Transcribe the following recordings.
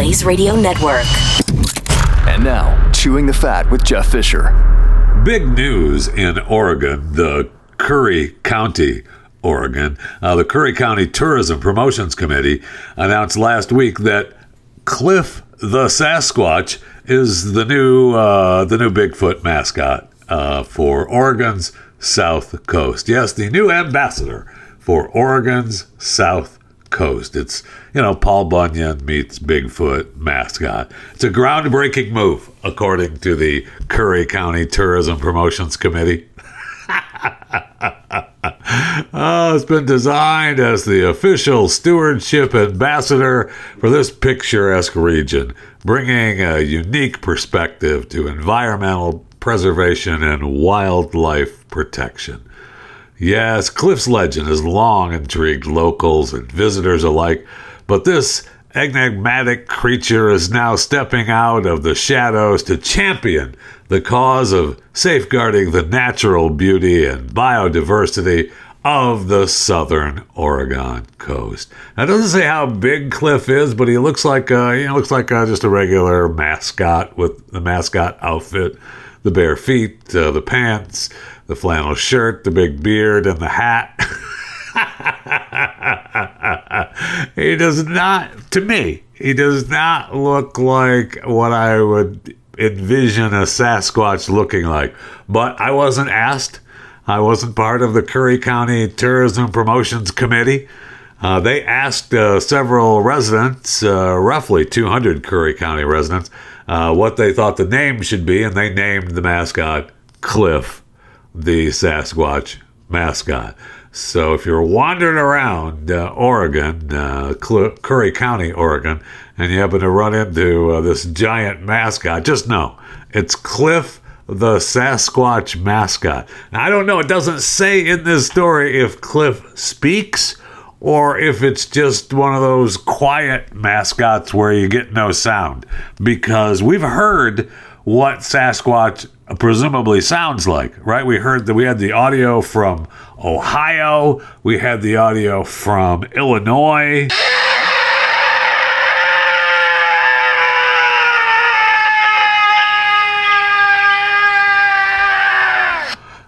Blaze Radio Network. And now, Chewing the Fat with Jeff Fisher. Big news in Oregon, the Curry County, Oregon. Uh, the Curry County Tourism Promotions Committee announced last week that Cliff the Sasquatch is the new uh, the new Bigfoot mascot uh, for Oregon's South Coast. Yes, the new ambassador for Oregon's South Coast. It's, you know, Paul Bunyan meets Bigfoot mascot. It's a groundbreaking move, according to the Curry County Tourism Promotions Committee. oh, it's been designed as the official stewardship ambassador for this picturesque region, bringing a unique perspective to environmental preservation and wildlife protection. Yes, Cliff's legend has long intrigued locals and visitors alike, but this enigmatic creature is now stepping out of the shadows to champion the cause of safeguarding the natural beauty and biodiversity of the southern Oregon coast. Now, it doesn't say how big Cliff is, but he looks like uh, he looks like uh, just a regular mascot with the mascot outfit, the bare feet, uh, the pants, the flannel shirt, the big beard, and the hat. he does not, to me, he does not look like what I would envision a Sasquatch looking like. But I wasn't asked. I wasn't part of the Curry County Tourism Promotions Committee. Uh, they asked uh, several residents, uh, roughly 200 Curry County residents, uh, what they thought the name should be, and they named the mascot Cliff the Sasquatch mascot. So if you're wandering around uh, Oregon, uh, Curry County, Oregon, and you happen to run into uh, this giant mascot, just know it's Cliff the Sasquatch mascot. Now, I don't know, it doesn't say in this story if Cliff speaks or if it's just one of those quiet mascots where you get no sound. Because we've heard what Sasquatch presumably sounds like, right? We heard that we had the audio from Ohio, we had the audio from Illinois.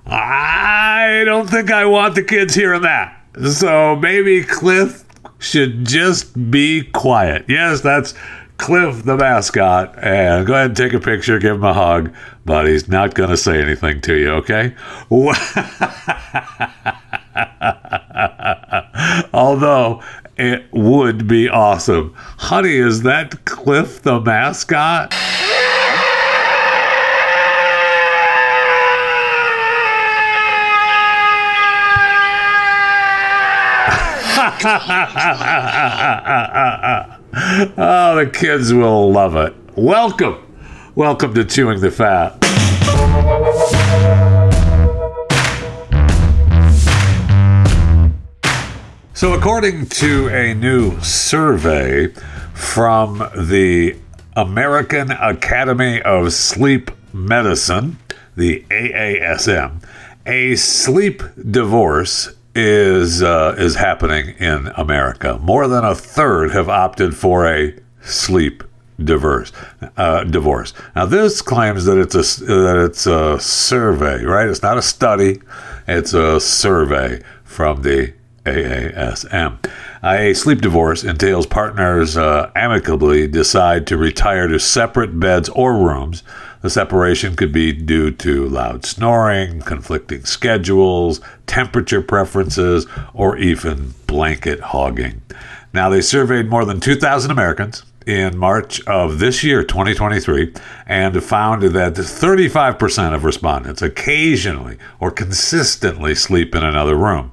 I don't think I want the kids hearing that. So maybe Cliff should just be quiet. Yes, that's Cliff the mascot and go ahead and take a picture, give him a hug, but he's not going to say anything to you, okay? Although it would be awesome. Honey, is that Cliff the mascot? oh, the kids will love it. Welcome. Welcome to Chewing the Fat. So, according to a new survey from the American Academy of Sleep Medicine, the AASM, a sleep divorce is uh, is happening in America. More than a third have opted for a sleep divorce. Uh, divorce. Now, this claims that it's a that it's a survey, right? It's not a study; it's a survey from the AASM. A sleep divorce entails partners uh, amicably decide to retire to separate beds or rooms the separation could be due to loud snoring, conflicting schedules, temperature preferences, or even blanket hogging. Now, they surveyed more than 2,000 Americans in March of this year, 2023, and found that 35% of respondents occasionally or consistently sleep in another room.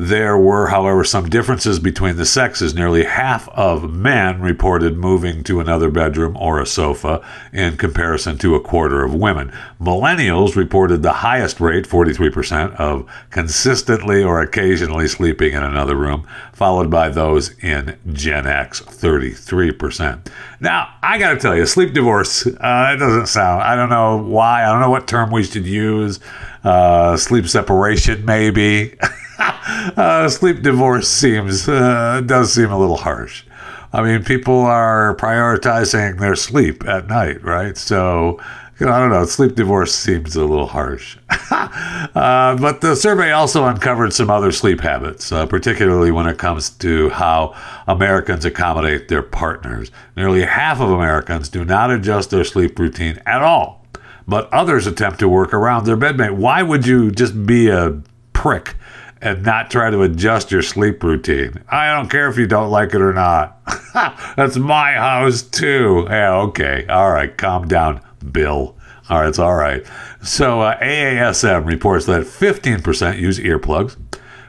There were, however, some differences between the sexes. Nearly half of men reported moving to another bedroom or a sofa in comparison to a quarter of women. Millennials reported the highest rate, 43%, of consistently or occasionally sleeping in another room, followed by those in Gen X, 33%. Now, I got to tell you, sleep divorce, uh, it doesn't sound, I don't know why, I don't know what term we should use. Uh, sleep separation, maybe. uh, sleep divorce seems uh, does seem a little harsh. I mean, people are prioritizing their sleep at night, right? So, you know, I don't know. Sleep divorce seems a little harsh. uh, but the survey also uncovered some other sleep habits, uh, particularly when it comes to how Americans accommodate their partners. Nearly half of Americans do not adjust their sleep routine at all, but others attempt to work around their bedmate. Why would you just be a prick and not try to adjust your sleep routine. I don't care if you don't like it or not. That's my house too. Yeah, okay. All right, calm down, Bill. All right, it's all right. So uh, AASM reports that 15% use earplugs,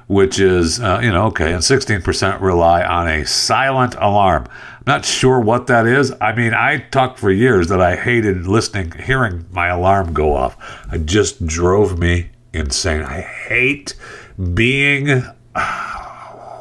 which is, uh, you know, okay, and 16% rely on a silent alarm. Not sure what that is. I mean, I talked for years that I hated listening, hearing my alarm go off. It just drove me insane. I hate being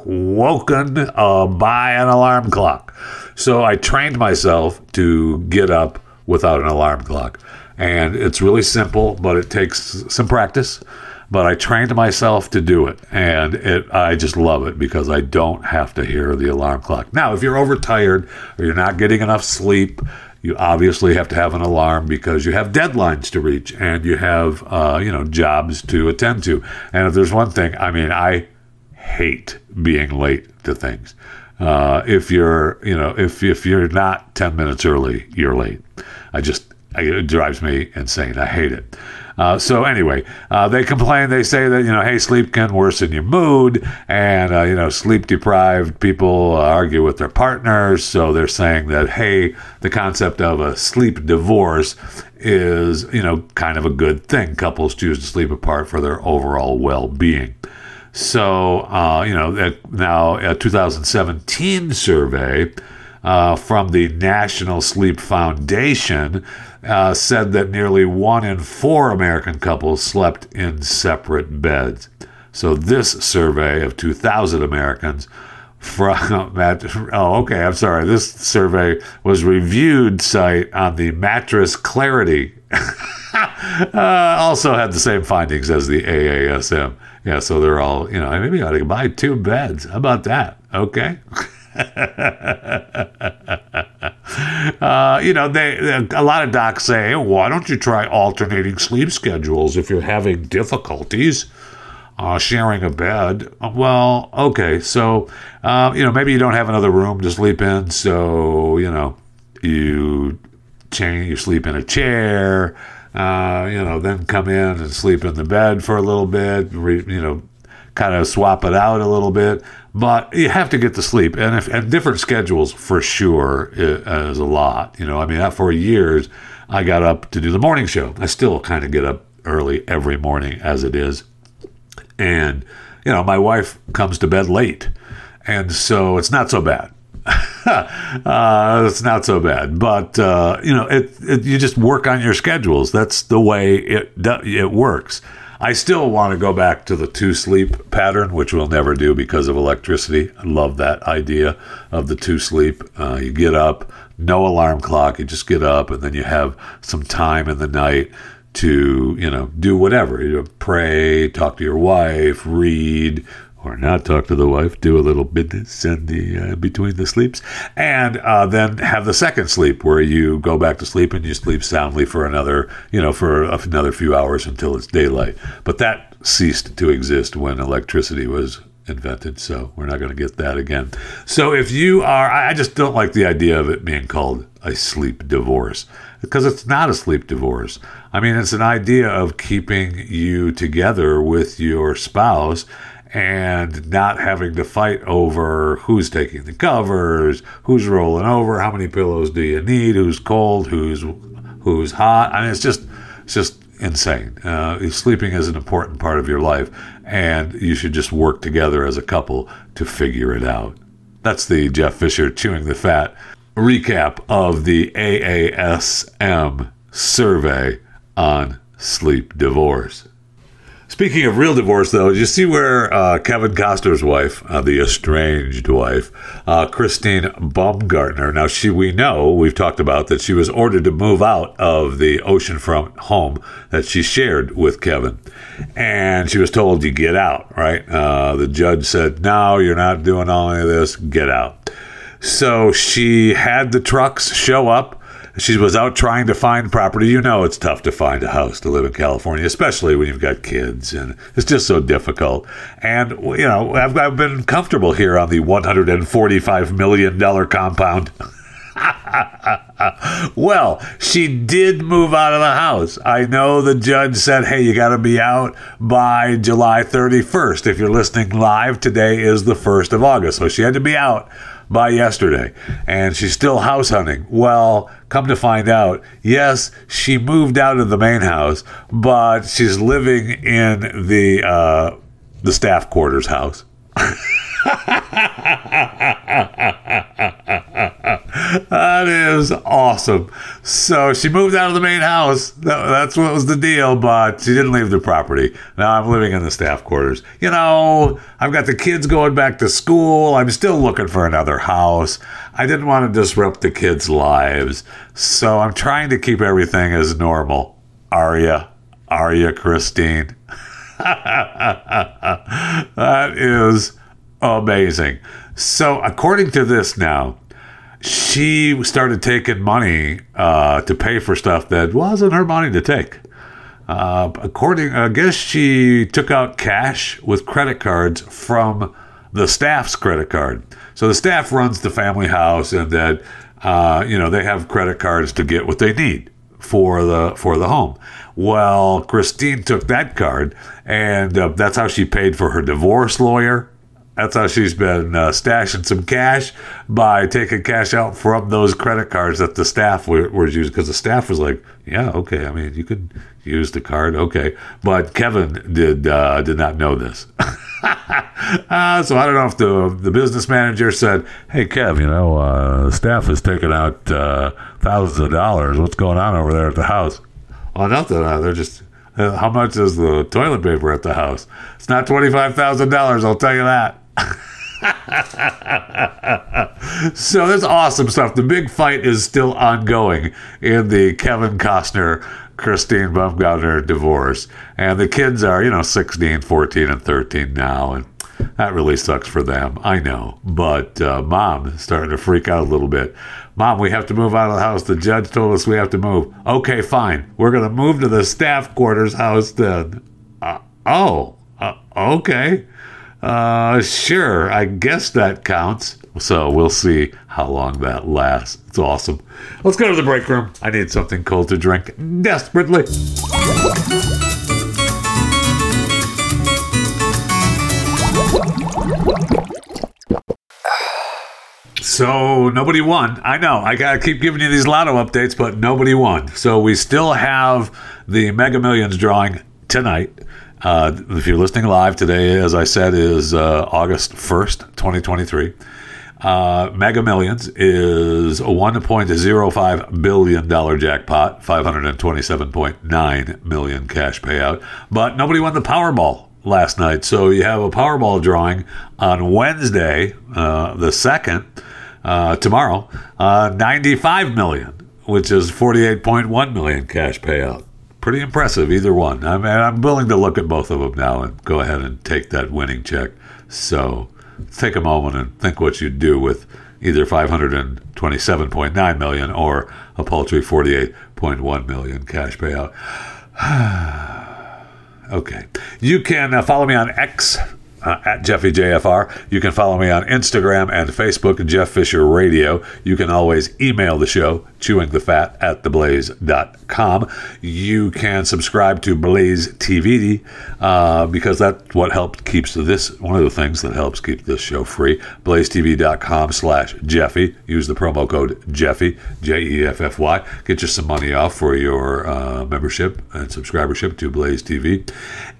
woken uh, by an alarm clock. So I trained myself to get up without an alarm clock. And it's really simple, but it takes some practice. But I trained myself to do it, and it I just love it because I don't have to hear the alarm clock. Now, if you're overtired or you're not getting enough sleep, you obviously have to have an alarm because you have deadlines to reach and you have uh, you know jobs to attend to. And if there's one thing, I mean, I hate being late to things. Uh, if you're you know if if you're not ten minutes early, you're late. I just it drives me insane. I hate it. Uh, so anyway, uh, they complain. They say that you know, hey, sleep can worsen your mood, and uh, you know, sleep deprived people argue with their partners. So they're saying that hey, the concept of a sleep divorce is you know kind of a good thing. Couples choose to sleep apart for their overall well-being. So uh, you know, now a 2017 survey. Uh, from the National Sleep Foundation uh, said that nearly one in four American couples slept in separate beds. So this survey of 2,000 Americans from oh okay I'm sorry. This survey was reviewed site on the mattress Clarity. Uh, also had the same findings as the AASM yeah so they're all you know maybe I ought to buy two beds. How about that? Okay uh, you know, they, they, a lot of docs say, why don't you try alternating sleep schedules if you're having difficulties uh, sharing a bed? Well, okay, so uh, you know, maybe you don't have another room to sleep in, so you know, you change, you sleep in a chair. Uh, you know, then come in and sleep in the bed for a little bit. Re, you know, kind of swap it out a little bit. But you have to get to sleep, and if and different schedules for sure is a lot. You know, I mean, for years I got up to do the morning show. I still kind of get up early every morning as it is, and you know, my wife comes to bed late, and so it's not so bad. uh, it's not so bad, but uh, you know, it, it, you just work on your schedules. That's the way it it works. I still want to go back to the two sleep pattern, which we'll never do because of electricity. I love that idea of the two sleep. Uh, you get up, no alarm clock, you just get up, and then you have some time in the night to, you know, do whatever. You know, pray, talk to your wife, read, or not talk to the wife, do a little business in the uh, between the sleeps, and uh, then have the second sleep where you go back to sleep and you sleep soundly for another, you know, for another few hours until it's daylight. But that ceased to exist when electricity was invented, so we're not going to get that again. So if you are, I just don't like the idea of it being called a sleep divorce because it's not a sleep divorce. I mean, it's an idea of keeping you together with your spouse and not having to fight over who's taking the covers, who's rolling over, how many pillows do you need, who's cold, who's who's hot. I mean, it's just it's just insane. Uh, sleeping is an important part of your life, and you should just work together as a couple to figure it out. That's the Jeff Fisher chewing the fat recap of the AASM survey on sleep divorce. Speaking of real divorce, though, you see where uh, Kevin Costner's wife, uh, the estranged wife, uh, Christine Baumgartner, now she we know we've talked about that she was ordered to move out of the oceanfront home that she shared with Kevin, and she was told you get out. Right? Uh, the judge said, "No, you're not doing all of this. Get out." So she had the trucks show up she was out trying to find property. You know, it's tough to find a house to live in California, especially when you've got kids, and it's just so difficult. And you know, I've, I've been comfortable here on the 145 million dollar compound. well, she did move out of the house. I know the judge said, hey, you got to be out by July 31st. If you're listening live, today is the 1st of August. So she had to be out by yesterday, and she's still house hunting. Well, come to find out, yes, she moved out of the main house, but she's living in the uh, the staff quarters house. that is awesome. So she moved out of the main house. that's what was the deal, but she didn't leave the property. Now I'm living in the staff quarters. You know, I've got the kids going back to school. I'm still looking for another house. I didn't want to disrupt the kids' lives. So I'm trying to keep everything as normal. Aria, Aria Christine. that is amazing. So, according to this now, she started taking money uh, to pay for stuff that wasn't her money to take. Uh, according, I guess she took out cash with credit cards from the staff's credit card. So the staff runs the family house, and that uh, you know they have credit cards to get what they need for the for the home. Well, Christine took that card, and uh, that's how she paid for her divorce lawyer that's how she's been uh, stashing some cash by taking cash out from those credit cards that the staff were, were using. Because the staff was like, "Yeah, okay. I mean, you could use the card, okay." But Kevin did uh, did not know this. uh, so I don't know if the the business manager said, "Hey, Kev, you know, uh, staff is taking out uh, thousands of dollars. What's going on over there at the house?" Oh, nothing. Uh, they're just how much is the toilet paper at the house? It's not $25,000, I'll tell you that. so that's awesome stuff. The big fight is still ongoing in the Kevin Costner Christine Baumgartner divorce. And the kids are, you know, 16, 14, and 13 now. And that really sucks for them. I know. But uh, mom is starting to freak out a little bit. Mom, we have to move out of the house. The judge told us we have to move. Okay, fine. We're going to move to the staff quarters house then. Uh, oh, uh, okay. Uh, sure, I guess that counts. So we'll see how long that lasts. It's awesome. Let's go to the break room. I need something cold to drink desperately. So nobody won. I know. I gotta keep giving you these lotto updates, but nobody won. So we still have the Mega Millions drawing tonight. Uh, if you're listening live today, as I said, is uh, August 1st, 2023. Uh, Mega Millions is a $1.05 billion jackpot, 527.9 million cash payout. But nobody won the Powerball last night. So you have a Powerball drawing on Wednesday, uh, the 2nd, uh, tomorrow, uh, 95 million, which is 48.1 million cash payout pretty impressive, either one. I mean, I'm willing to look at both of them now and go ahead and take that winning check. So take a moment and think what you'd do with either 527.9 million or a paltry 48.1 million cash payout. okay. You can uh, follow me on X uh, at Jeffy JFR. You can follow me on Instagram and Facebook, Jeff Fisher Radio. You can always email the show, chewingthefat at theblaze.com. You can subscribe to Blaze TV uh, because that's what helps keeps this, one of the things that helps keep this show free. BlazeTV.com slash Jeffy. Use the promo code Jeffy, J E F F Y. Get you some money off for your uh, membership and subscribership to Blaze TV.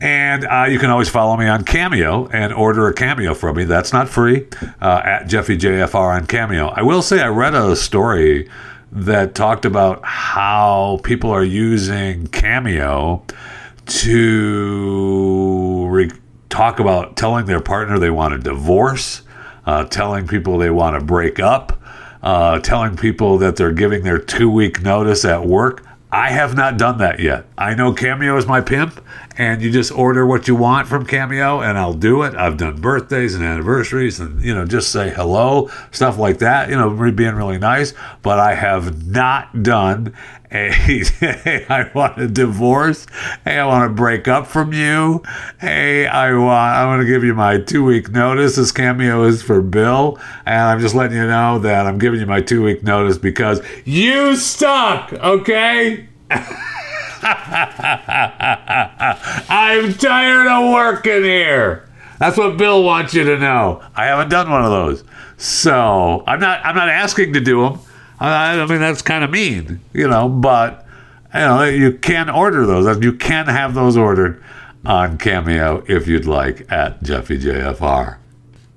And uh, you can always follow me on Cameo and order a Cameo from me. That's not free. Uh, at Jeffy JFR on Cameo. I will say I read a story that talked about how people are using Cameo to re- talk about telling their partner they want a divorce, uh, telling people they want to break up, uh, telling people that they're giving their two week notice at work. I have not done that yet. I know Cameo is my pimp, and you just order what you want from Cameo, and I'll do it. I've done birthdays and anniversaries, and you know, just say hello, stuff like that. You know, being really nice. But I have not done a hey, I want a divorce. Hey, I want to break up from you. Hey, I want I want to give you my two week notice. This cameo is for Bill, and I'm just letting you know that I'm giving you my two week notice because you stuck. Okay. I'm tired of working here. That's what Bill wants you to know. I haven't done one of those, so I'm not. I'm not asking to do them. I, mean, that's kind of mean, you know. But you know, you can order those. You can have those ordered on Cameo if you'd like at Jeffy JFR.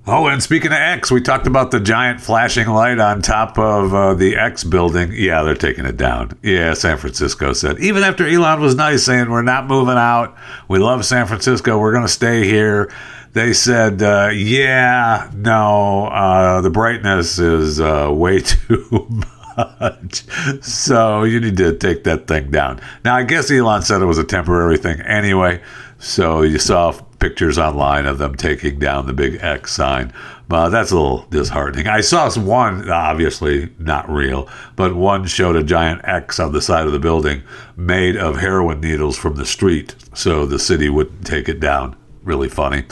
Oh, and speaking of X, we talked about the giant flashing light on top of uh, the X building. Yeah, they're taking it down. Yeah, San Francisco said. Even after Elon was nice saying, we're not moving out. We love San Francisco. We're going to stay here. They said, uh, yeah, no, uh, the brightness is uh, way too much. So you need to take that thing down. Now, I guess Elon said it was a temporary thing anyway. So you saw pictures online of them taking down the big X sign. But that's a little disheartening. I saw one, obviously not real, but one showed a giant X on the side of the building made of heroin needles from the street so the city wouldn't take it down. Really funny.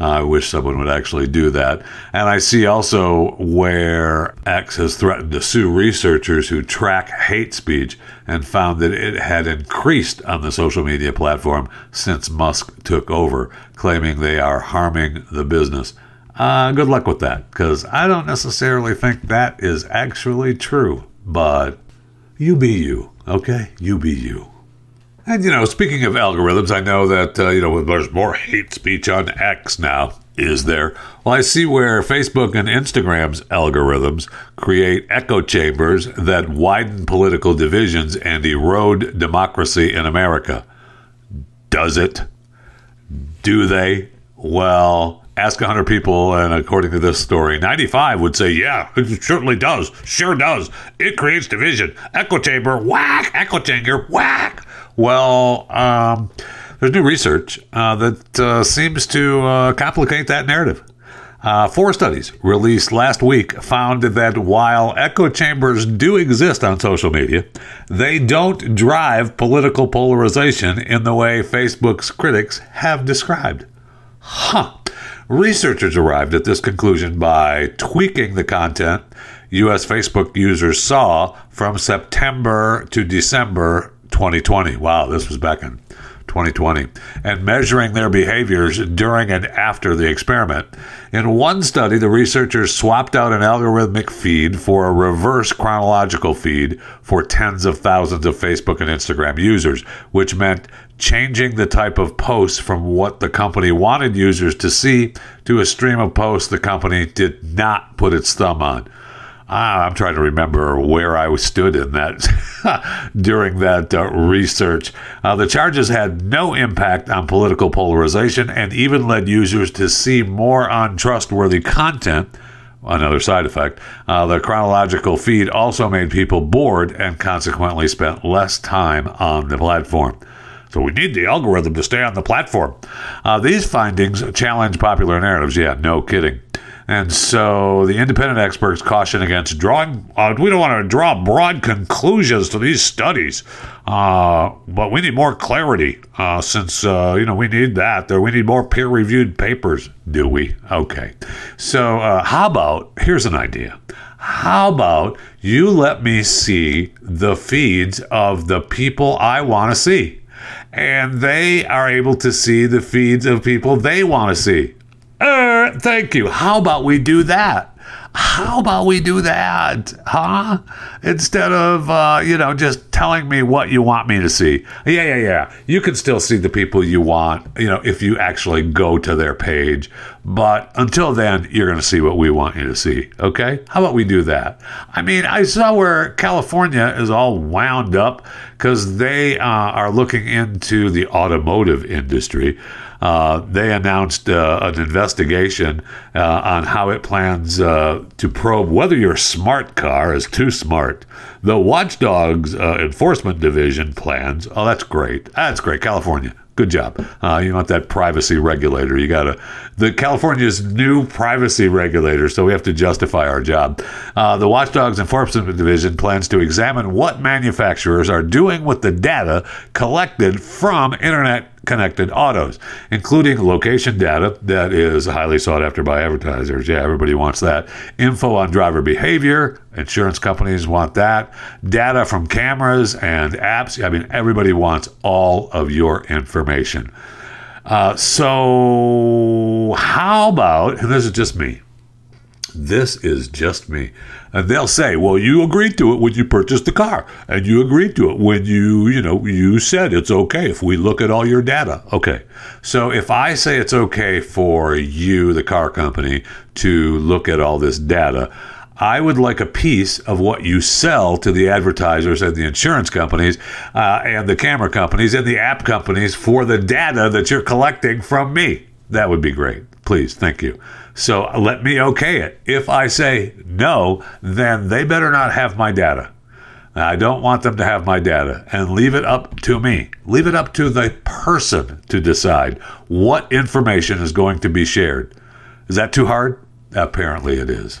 I wish someone would actually do that. And I see also where X has threatened to sue researchers who track hate speech and found that it had increased on the social media platform since Musk took over, claiming they are harming the business. Uh, good luck with that, because I don't necessarily think that is actually true. But you be you, okay? You be you. And, you know, speaking of algorithms, I know that, uh, you know, there's more hate speech on X now. Is there? Well, I see where Facebook and Instagram's algorithms create echo chambers that widen political divisions and erode democracy in America. Does it? Do they? Well, ask 100 people, and according to this story, 95 would say, yeah, it certainly does. Sure does. It creates division. Echo chamber, whack. Echo chamber, whack. Well, um, there's new research uh, that uh, seems to uh, complicate that narrative. Uh, four studies released last week found that while echo chambers do exist on social media, they don't drive political polarization in the way Facebook's critics have described. Huh. Researchers arrived at this conclusion by tweaking the content U.S. Facebook users saw from September to December 2020. Wow, this was back in 2020. And measuring their behaviors during and after the experiment. In one study, the researchers swapped out an algorithmic feed for a reverse chronological feed for tens of thousands of Facebook and Instagram users, which meant changing the type of posts from what the company wanted users to see to a stream of posts the company did not put its thumb on. I'm trying to remember where I stood in that during that uh, research. Uh, the charges had no impact on political polarization and even led users to see more untrustworthy content. Another side effect. Uh, the chronological feed also made people bored and consequently spent less time on the platform. So we need the algorithm to stay on the platform. Uh, these findings challenge popular narratives. Yeah, no kidding. And so the independent experts caution against drawing, uh, we don't want to draw broad conclusions to these studies, uh, but we need more clarity uh, since, uh, you know, we need that. We need more peer reviewed papers, do we? Okay. So, uh, how about, here's an idea. How about you let me see the feeds of the people I want to see? And they are able to see the feeds of people they want to see. Uh, thank you. How about we do that? How about we do that, huh? Instead of, uh, you know, just telling me what you want me to see. Yeah, yeah, yeah. You can still see the people you want, you know, if you actually go to their page. But until then, you're going to see what we want you to see. Okay? How about we do that? I mean, I saw where California is all wound up because they uh, are looking into the automotive industry. Uh, they announced uh, an investigation uh, on how it plans uh, to probe whether your smart car is too smart. The Watchdogs uh, Enforcement Division plans. Oh, that's great. That's great. California. Good job. You want that privacy regulator. You got to. The California's new privacy regulator, so we have to justify our job. The Watchdogs Enforcement Division plans to examine what manufacturers are doing with the data collected from internet connected autos, including location data that is highly sought after by advertisers. Yeah, everybody wants that. Info on driver behavior, insurance companies want that. Data from cameras and apps. I mean, everybody wants all of your information. Uh, so, how about, and this is just me, this is just me. And they'll say, well, you agreed to it when you purchased the car. And you agreed to it when you, you know, you said it's okay if we look at all your data. Okay. So if I say it's okay for you, the car company, to look at all this data, I would like a piece of what you sell to the advertisers and the insurance companies uh, and the camera companies and the app companies for the data that you're collecting from me. That would be great. Please, thank you. So let me okay it. If I say no, then they better not have my data. I don't want them to have my data and leave it up to me. Leave it up to the person to decide what information is going to be shared. Is that too hard? Apparently it is.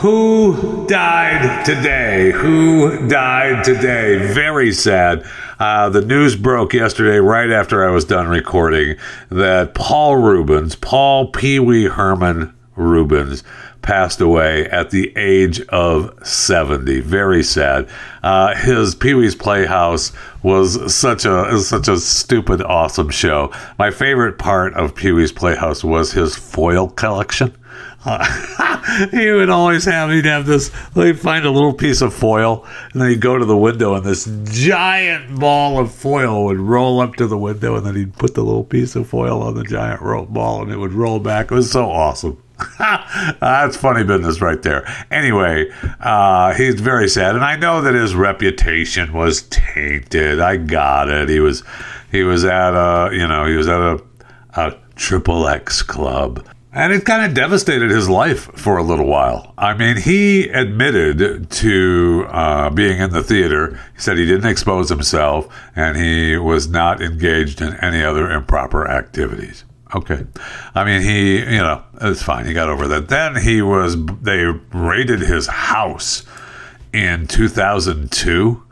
Who died today? Who died today? Very sad. Uh, the news broke yesterday, right after I was done recording, that Paul Reubens, Paul Pee Wee Herman Reubens, passed away at the age of 70. Very sad. Uh, his Pee Wee's Playhouse was such a such a stupid, awesome show. My favorite part of Pee Wee's Playhouse was his foil collection. Uh, he would always have he'd have this he'd find a little piece of foil and then he'd go to the window and this giant ball of foil would roll up to the window and then he'd put the little piece of foil on the giant ball and it would roll back. It was so awesome. That's funny business right there. Anyway uh, he's very sad and i know that his reputation was tainted. I got it. He was he was at a you know he was at a, a triple x club and it kind of devastated his life for a little while. I mean, he admitted to uh, being in the theater. He said he didn't expose himself and he was not engaged in any other improper activities. Okay. I mean, he, you know, it's fine. He got over that. Then he was, they raided his house in 2002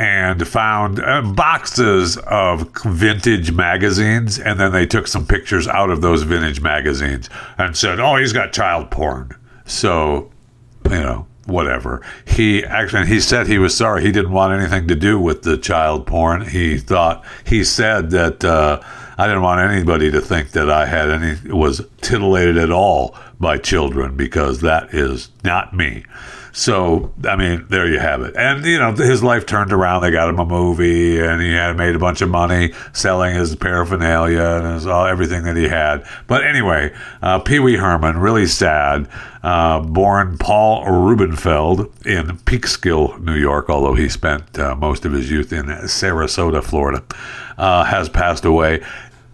and found uh, boxes of vintage magazines and then they took some pictures out of those vintage magazines and said oh he's got child porn. So you know whatever. He actually he said he was sorry. He didn't want anything to do with the child porn. He thought he said that uh, i didn't want anybody to think that i had any was titillated at all by children because that is not me. So, I mean, there you have it. And, you know, his life turned around. They got him a movie and he had made a bunch of money selling his paraphernalia and his, all, everything that he had. But anyway, uh, Pee Wee Herman, really sad, uh, born Paul Rubenfeld in Peekskill, New York, although he spent uh, most of his youth in Sarasota, Florida, uh, has passed away.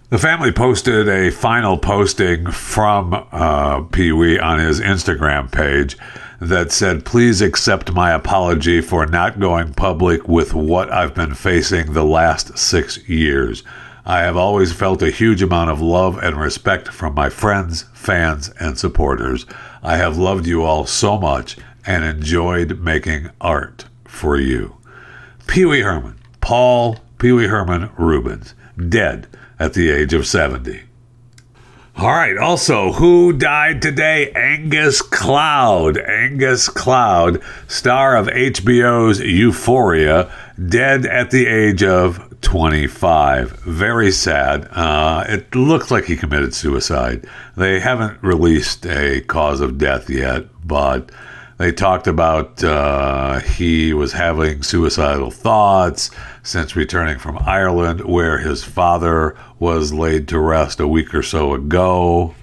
The family posted a final posting from uh, Pee Wee on his Instagram page that said, Please accept my apology for not going public with what I've been facing the last six years. I have always felt a huge amount of love and respect from my friends, fans, and supporters. I have loved you all so much and enjoyed making art for you. Pee Wee Herman, Paul Pee Wee Herman Reubens, dead at the age of 70. All right. Also, who died today? Angus Cloud. Angus Cloud, star of HBO's Euphoria, dead at the age of 25. Very sad. Uh, it looks like he committed suicide. They haven't released a cause of death yet, but they talked about uh, he was having suicidal thoughts since returning from Ireland, where his father was laid to rest a week or so ago.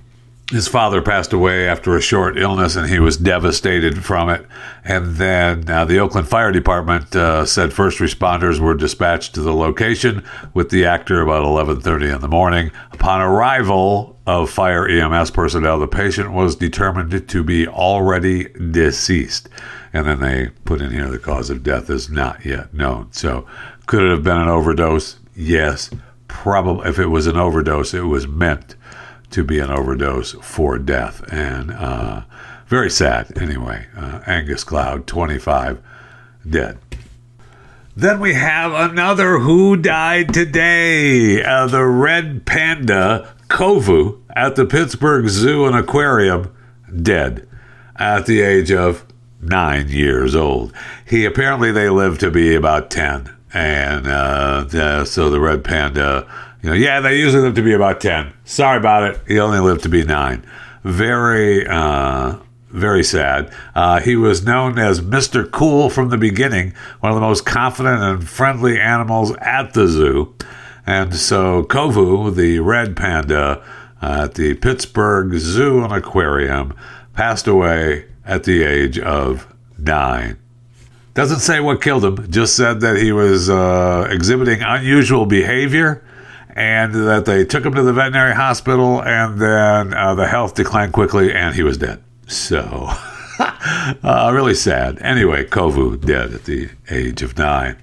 His father passed away after a short illness, and he was devastated from it. And then uh, the Oakland Fire Department uh, said first responders were dispatched to the location with the actor about 11:30 in the morning. Upon arrival of fire EMS personnel, the patient was determined to be already deceased. And then they put in here the cause of death is not yet known. So, could it have been an overdose? Yes, probably. If it was an overdose, it was meant to be an overdose for death. And uh, very sad, anyway. Uh, Angus Cloud, 25, dead. Then we have another who died today. Uh, the red panda, Kovu, at the Pittsburgh Zoo and Aquarium, dead at the age of nine years old. He apparently they lived to be about 10. And uh, so the red panda you know, yeah, they usually live to be about 10. Sorry about it. He only lived to be nine. Very, uh, very sad. Uh, he was known as Mr. Cool from the beginning, one of the most confident and friendly animals at the zoo. And so Kovu, the red panda uh, at the Pittsburgh Zoo and Aquarium, passed away at the age of nine. Doesn't say what killed him, just said that he was uh, exhibiting unusual behavior and that they took him to the veterinary hospital, and then uh, the health declined quickly, and he was dead. So, uh, really sad. Anyway, Kovu dead at the age of nine.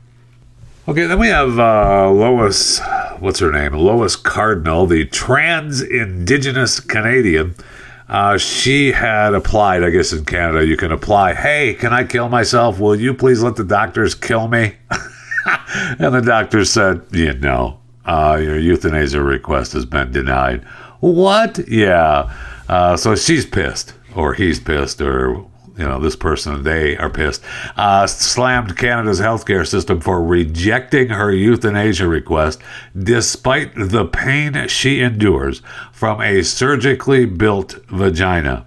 Okay, then we have uh, Lois, what's her name? Lois Cardinal, the trans Indigenous Canadian. Uh, she had applied, I guess in Canada, you can apply, hey, can I kill myself? Will you please let the doctors kill me? and the doctor said, yeah, no, uh, your euthanasia request has been denied. What? Yeah. Uh, so she's pissed, or he's pissed, or you know this person they are pissed. Uh, slammed Canada's healthcare system for rejecting her euthanasia request, despite the pain she endures from a surgically built vagina.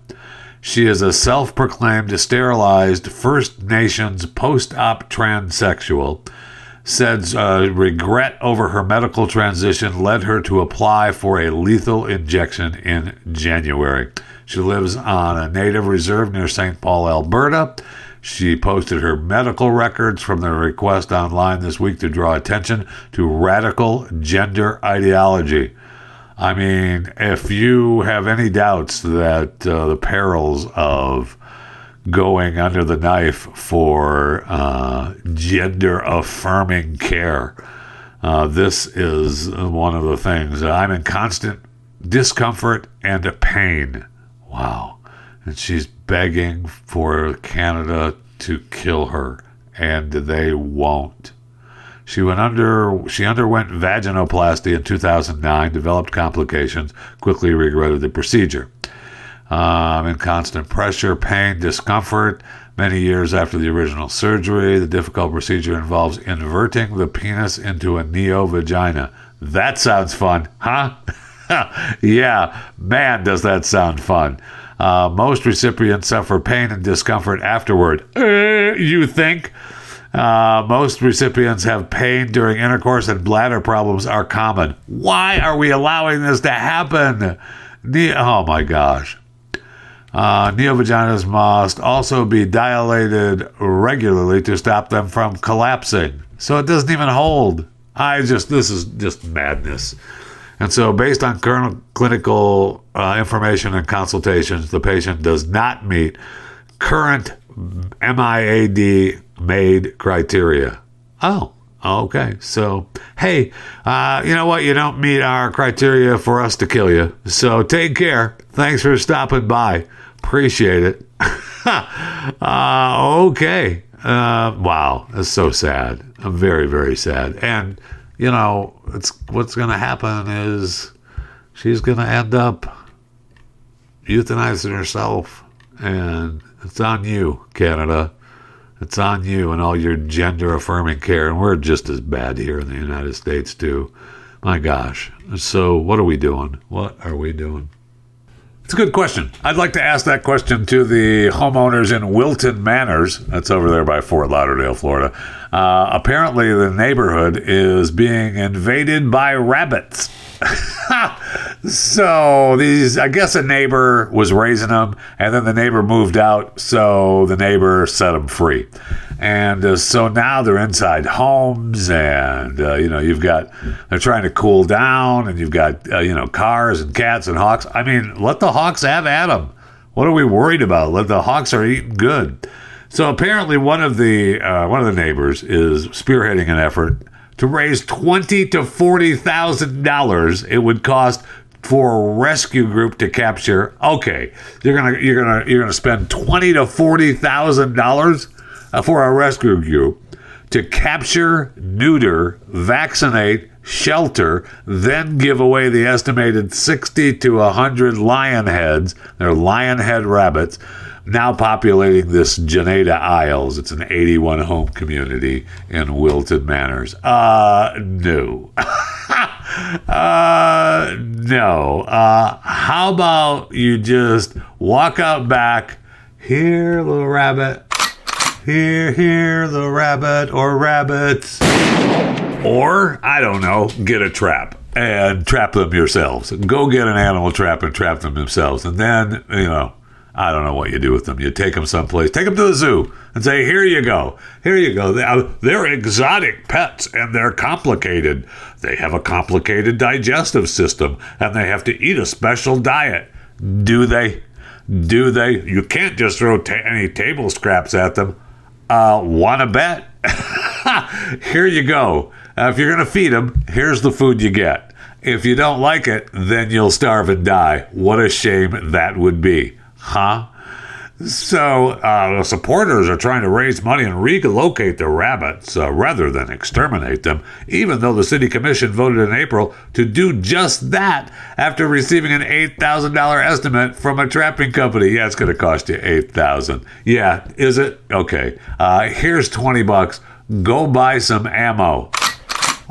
She is a self proclaimed sterilized First Nations post op transsexual said uh, regret over her medical transition led her to apply for a lethal injection in January. She lives on a native reserve near St. Paul, Alberta. She posted her medical records from the request online this week to draw attention to radical gender ideology. I mean, if you have any doubts that uh, the perils of going under the knife for uh, gender affirming care. Uh, this is one of the things. I'm in constant discomfort and a pain. Wow. And she's begging for Canada to kill her, and they won't. She went under. She underwent vaginoplasty in 2009, developed complications, quickly regretted the procedure um, in constant pressure, pain, discomfort. Many years after the original surgery, the difficult procedure involves inverting the penis into a neo vagina. That sounds fun, huh? yeah, man, does that sound fun. Uh, most recipients suffer pain and discomfort afterward. Uh, you think? Uh, most recipients have pain during intercourse and bladder problems are common. Why are we allowing this to happen? Ne- oh my gosh. Uh, neovaginas must also be dilated regularly to stop them from collapsing. So it doesn't even hold. I just, this is just madness. And so, based on current clinical uh, information and consultations, the patient does not meet current MAID made criteria. Oh, okay. So, hey, uh, you know what? You don't meet our criteria for us to kill you. So, take care. Thanks for stopping by. Appreciate it. uh, okay. Uh, wow. That's so sad. I'm very, very sad. And, you know, it's what's going to happen is she's going to end up euthanizing herself. And it's on you, Canada. It's on you and all your gender affirming care. And we're just as bad here in the United States, too. My gosh. So, what are we doing? What are we doing? It's a good question. I'd like to ask that question to the homeowners in Wilton Manors. That's over there by Fort Lauderdale, Florida. Uh, apparently, the neighborhood is being invaded by rabbits. so these, I guess, a neighbor was raising them, and then the neighbor moved out, so the neighbor set them free, and uh, so now they're inside homes, and uh, you know you've got they're trying to cool down, and you've got uh, you know cars and cats and hawks. I mean, let the hawks have at them. What are we worried about? Let the hawks are eating good. So apparently, one of the uh, one of the neighbors is spearheading an effort to raise twenty to forty thousand dollars. It would cost for a rescue group to capture. Okay, you're gonna you're gonna you're gonna spend twenty to forty thousand dollars uh, for a rescue group to capture, neuter, vaccinate, shelter, then give away the estimated 60 to 100 lion heads. They're lion head rabbits now populating this Jenada Isles. It's an 81 home community in Wilton Manors. Uh, no. uh, no. Uh, how about you just walk out back? Here, little rabbit. Here, here, the rabbit or rabbits. Or, I don't know, get a trap and trap them yourselves. Go get an animal trap and trap them themselves. And then, you know, I don't know what you do with them. You take them someplace, take them to the zoo, and say, "Here you go, here you go." They're exotic pets, and they're complicated. They have a complicated digestive system, and they have to eat a special diet. Do they? Do they? You can't just throw ta- any table scraps at them. Uh, Want to bet? here you go. Uh, if you're going to feed them, here's the food you get. If you don't like it, then you'll starve and die. What a shame that would be. Huh? So uh, the supporters are trying to raise money and relocate the rabbits uh, rather than exterminate them, even though the city commission voted in April to do just that after receiving an $8,000 estimate from a trapping company. Yeah, it's going to cost you 8000 Yeah, is it? Okay. Uh, here's 20 bucks. Go buy some ammo.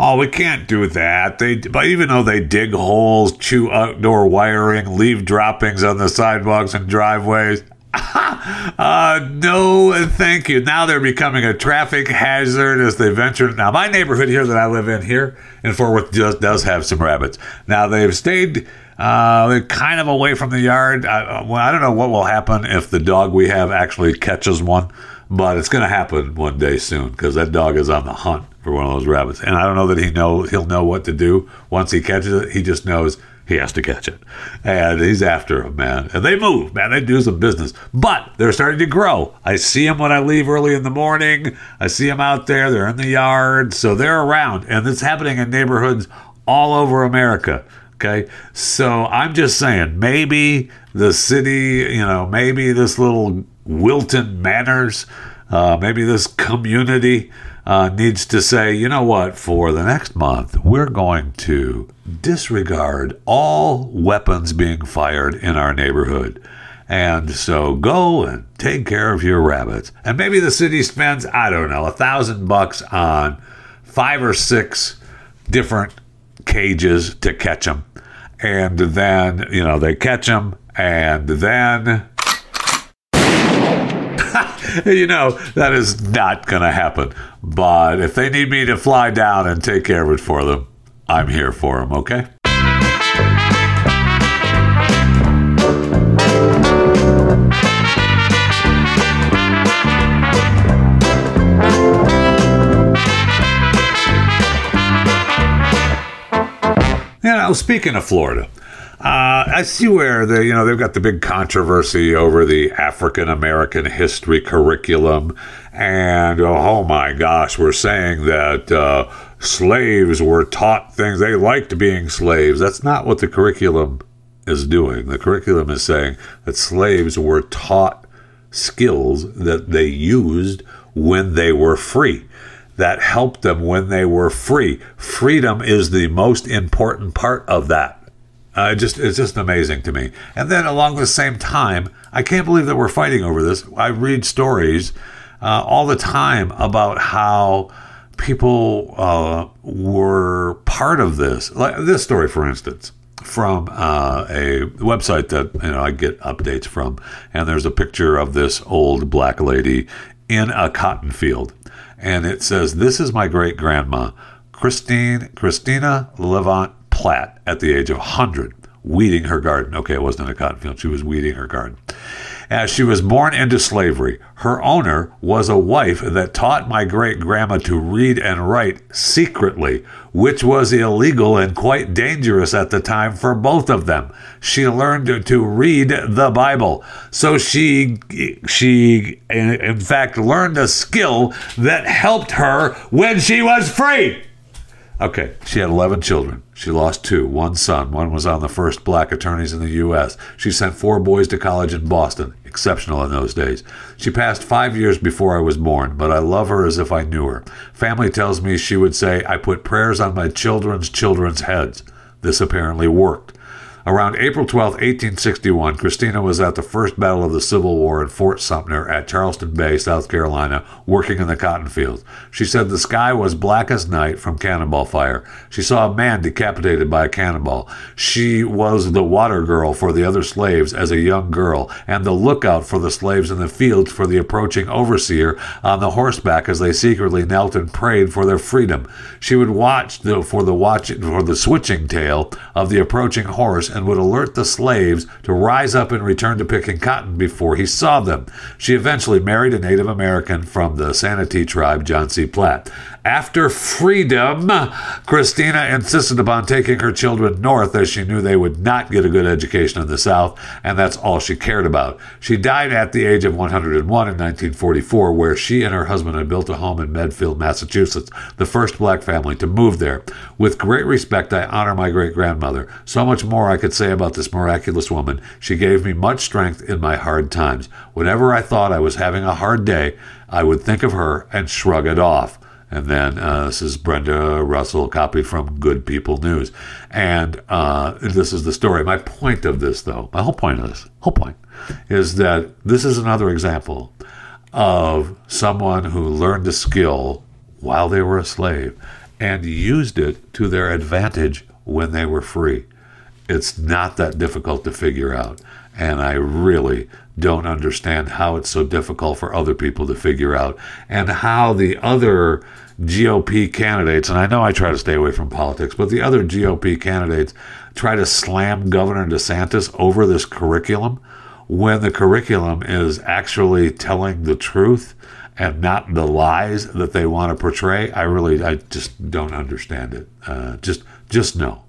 Oh, we can't do that. They, but even though they dig holes, chew outdoor wiring, leave droppings on the sidewalks and driveways. uh, no, thank you. Now they're becoming a traffic hazard as they venture. Now, my neighborhood here that I live in here in Fort Worth just does have some rabbits. Now they've stayed uh, kind of away from the yard. I, well, I don't know what will happen if the dog we have actually catches one, but it's going to happen one day soon because that dog is on the hunt for one of those rabbits. And I don't know that he know he'll know what to do once he catches it. He just knows he has to catch it, and he's after him, man. And they move, man. They do some business, but they're starting to grow. I see them when I leave early in the morning. I see them out there. They're in the yard, so they're around, and it's happening in neighborhoods all over America. Okay, so I'm just saying, maybe the city, you know, maybe this little Wilton Manors, uh, maybe this community uh, needs to say, you know what, for the next month, we're going to disregard all weapons being fired in our neighborhood. And so go and take care of your rabbits. And maybe the city spends, I don't know, a thousand bucks on five or six different cages to catch them. And then, you know, they catch them And then, you know, that is not going to happen. But if they need me to fly down and take care of it for them, I'm here for them, okay? You know, speaking of Florida, uh, I see where they, you know, they've got the big controversy over the African American history curriculum, and oh my gosh, we're saying that uh, slaves were taught things they liked being slaves. That's not what the curriculum is doing. The curriculum is saying that slaves were taught skills that they used when they were free that helped them when they were free. Freedom is the most important part of that. Uh, just it's just amazing to me. And then along the same time, I can't believe that we're fighting over this. I read stories uh, all the time about how people uh, were part of this. Like this story, for instance, from uh, a website that you know I get updates from, and there's a picture of this old black lady in a cotton field and it says, "This is my great grandma, Christine Christina Levant Platt, at the age of 100, weeding her garden." Okay, it wasn't in a cotton field; she was weeding her garden. As she was born into slavery, her owner was a wife that taught my great grandma to read and write secretly, which was illegal and quite dangerous at the time for both of them. She learned to, to read the Bible. So she she in fact learned a skill that helped her when she was free. Okay, she had 11 children. She lost two, one son. One was on the first black attorneys in the U.S. She sent four boys to college in Boston. Exceptional in those days. She passed five years before I was born, but I love her as if I knew her. Family tells me she would say, I put prayers on my children's children's heads. This apparently worked. Around April 12, 1861, Christina was at the first battle of the Civil War in Fort Sumter at Charleston Bay, South Carolina, working in the cotton fields. She said the sky was black as night from cannonball fire. She saw a man decapitated by a cannonball. She was the water girl for the other slaves as a young girl, and the lookout for the slaves in the fields for the approaching overseer on the horseback as they secretly knelt and prayed for their freedom. She would watch the, for the watch for the switching tail of the approaching horse and would alert the slaves to rise up and return to picking cotton before he saw them. She eventually married a Native American from the Santee tribe, John C. Platt. After freedom, Christina insisted upon taking her children north as she knew they would not get a good education in the South, and that's all she cared about. She died at the age of 101 in 1944, where she and her husband had built a home in Medfield, Massachusetts, the first black family to move there. With great respect, I honor my great grandmother. So much more I could say about this miraculous woman. She gave me much strength in my hard times. Whenever I thought I was having a hard day, I would think of her and shrug it off. And then uh, this is Brenda Russell, copied from Good People News. And uh, this is the story. My point of this, though, my whole point of this, whole point, is that this is another example of someone who learned a skill while they were a slave and used it to their advantage when they were free. It's not that difficult to figure out. And I really don't understand how it's so difficult for other people to figure out and how the other GOP candidates, and I know I try to stay away from politics, but the other GOP candidates try to slam Governor DeSantis over this curriculum when the curriculum is actually telling the truth and not the lies that they want to portray. I really, I just don't understand it. Uh, just, just know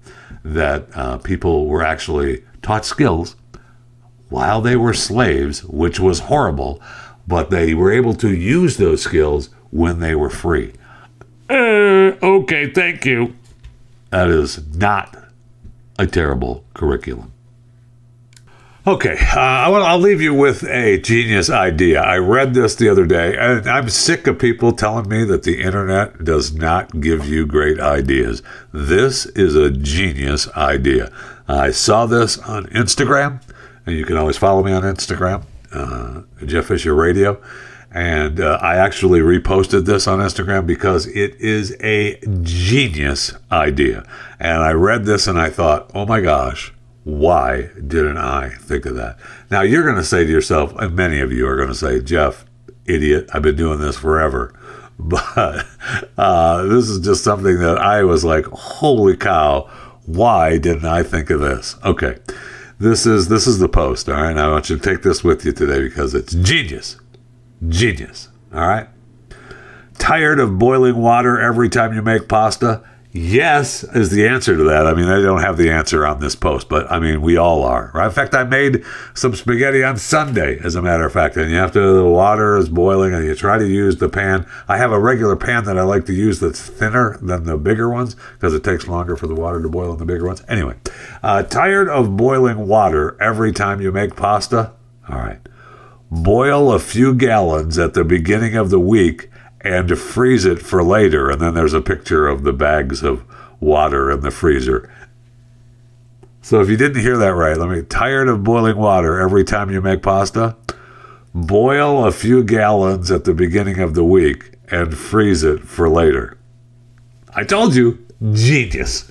that uh, people were actually taught skills while they were slaves, which was horrible, but they were able to use those skills when they were free. Uh, okay, thank you. That is not a terrible curriculum. Okay, uh, I'll leave you with a genius idea. I read this the other day, and I'm sick of people telling me that the internet does not give you great ideas. This is a genius idea. I saw this on Instagram, and you can always follow me on Instagram, uh, Jeff Fisher Radio. And uh, I actually reposted this on Instagram because it is a genius idea. And I read this and I thought, oh my gosh, Why didn't I think of that? Now you're going to say to yourself, and many of you are going to say, Jeff, idiot, I've been doing this forever. But uh, this is just something that I was like, holy cow, why didn't I think of this? Okay. This is this is the post, all right? I want you to take this with you today because it's genius. Genius. All right. Tired of boiling water every time you make pasta? Yes, is the answer to that. I mean, I don't have the answer on this post, but I mean, we all are, right? In fact, I made some spaghetti on Sunday, as a matter of fact, and you have to, the water is boiling and you try to use the pan. I have a regular pan that I like to use that's thinner than the bigger ones because it takes longer for the water to boil in the bigger ones. Anyway, uh, tired of boiling water every time you make pasta? All right. Boil a few gallons at the beginning of the week and freeze it for later. And then there's a picture of the bags of water in the freezer. So if you didn't hear that right, let me tired of boiling water every time you make pasta? Boil a few gallons at the beginning of the week and freeze it for later. I told you, genius.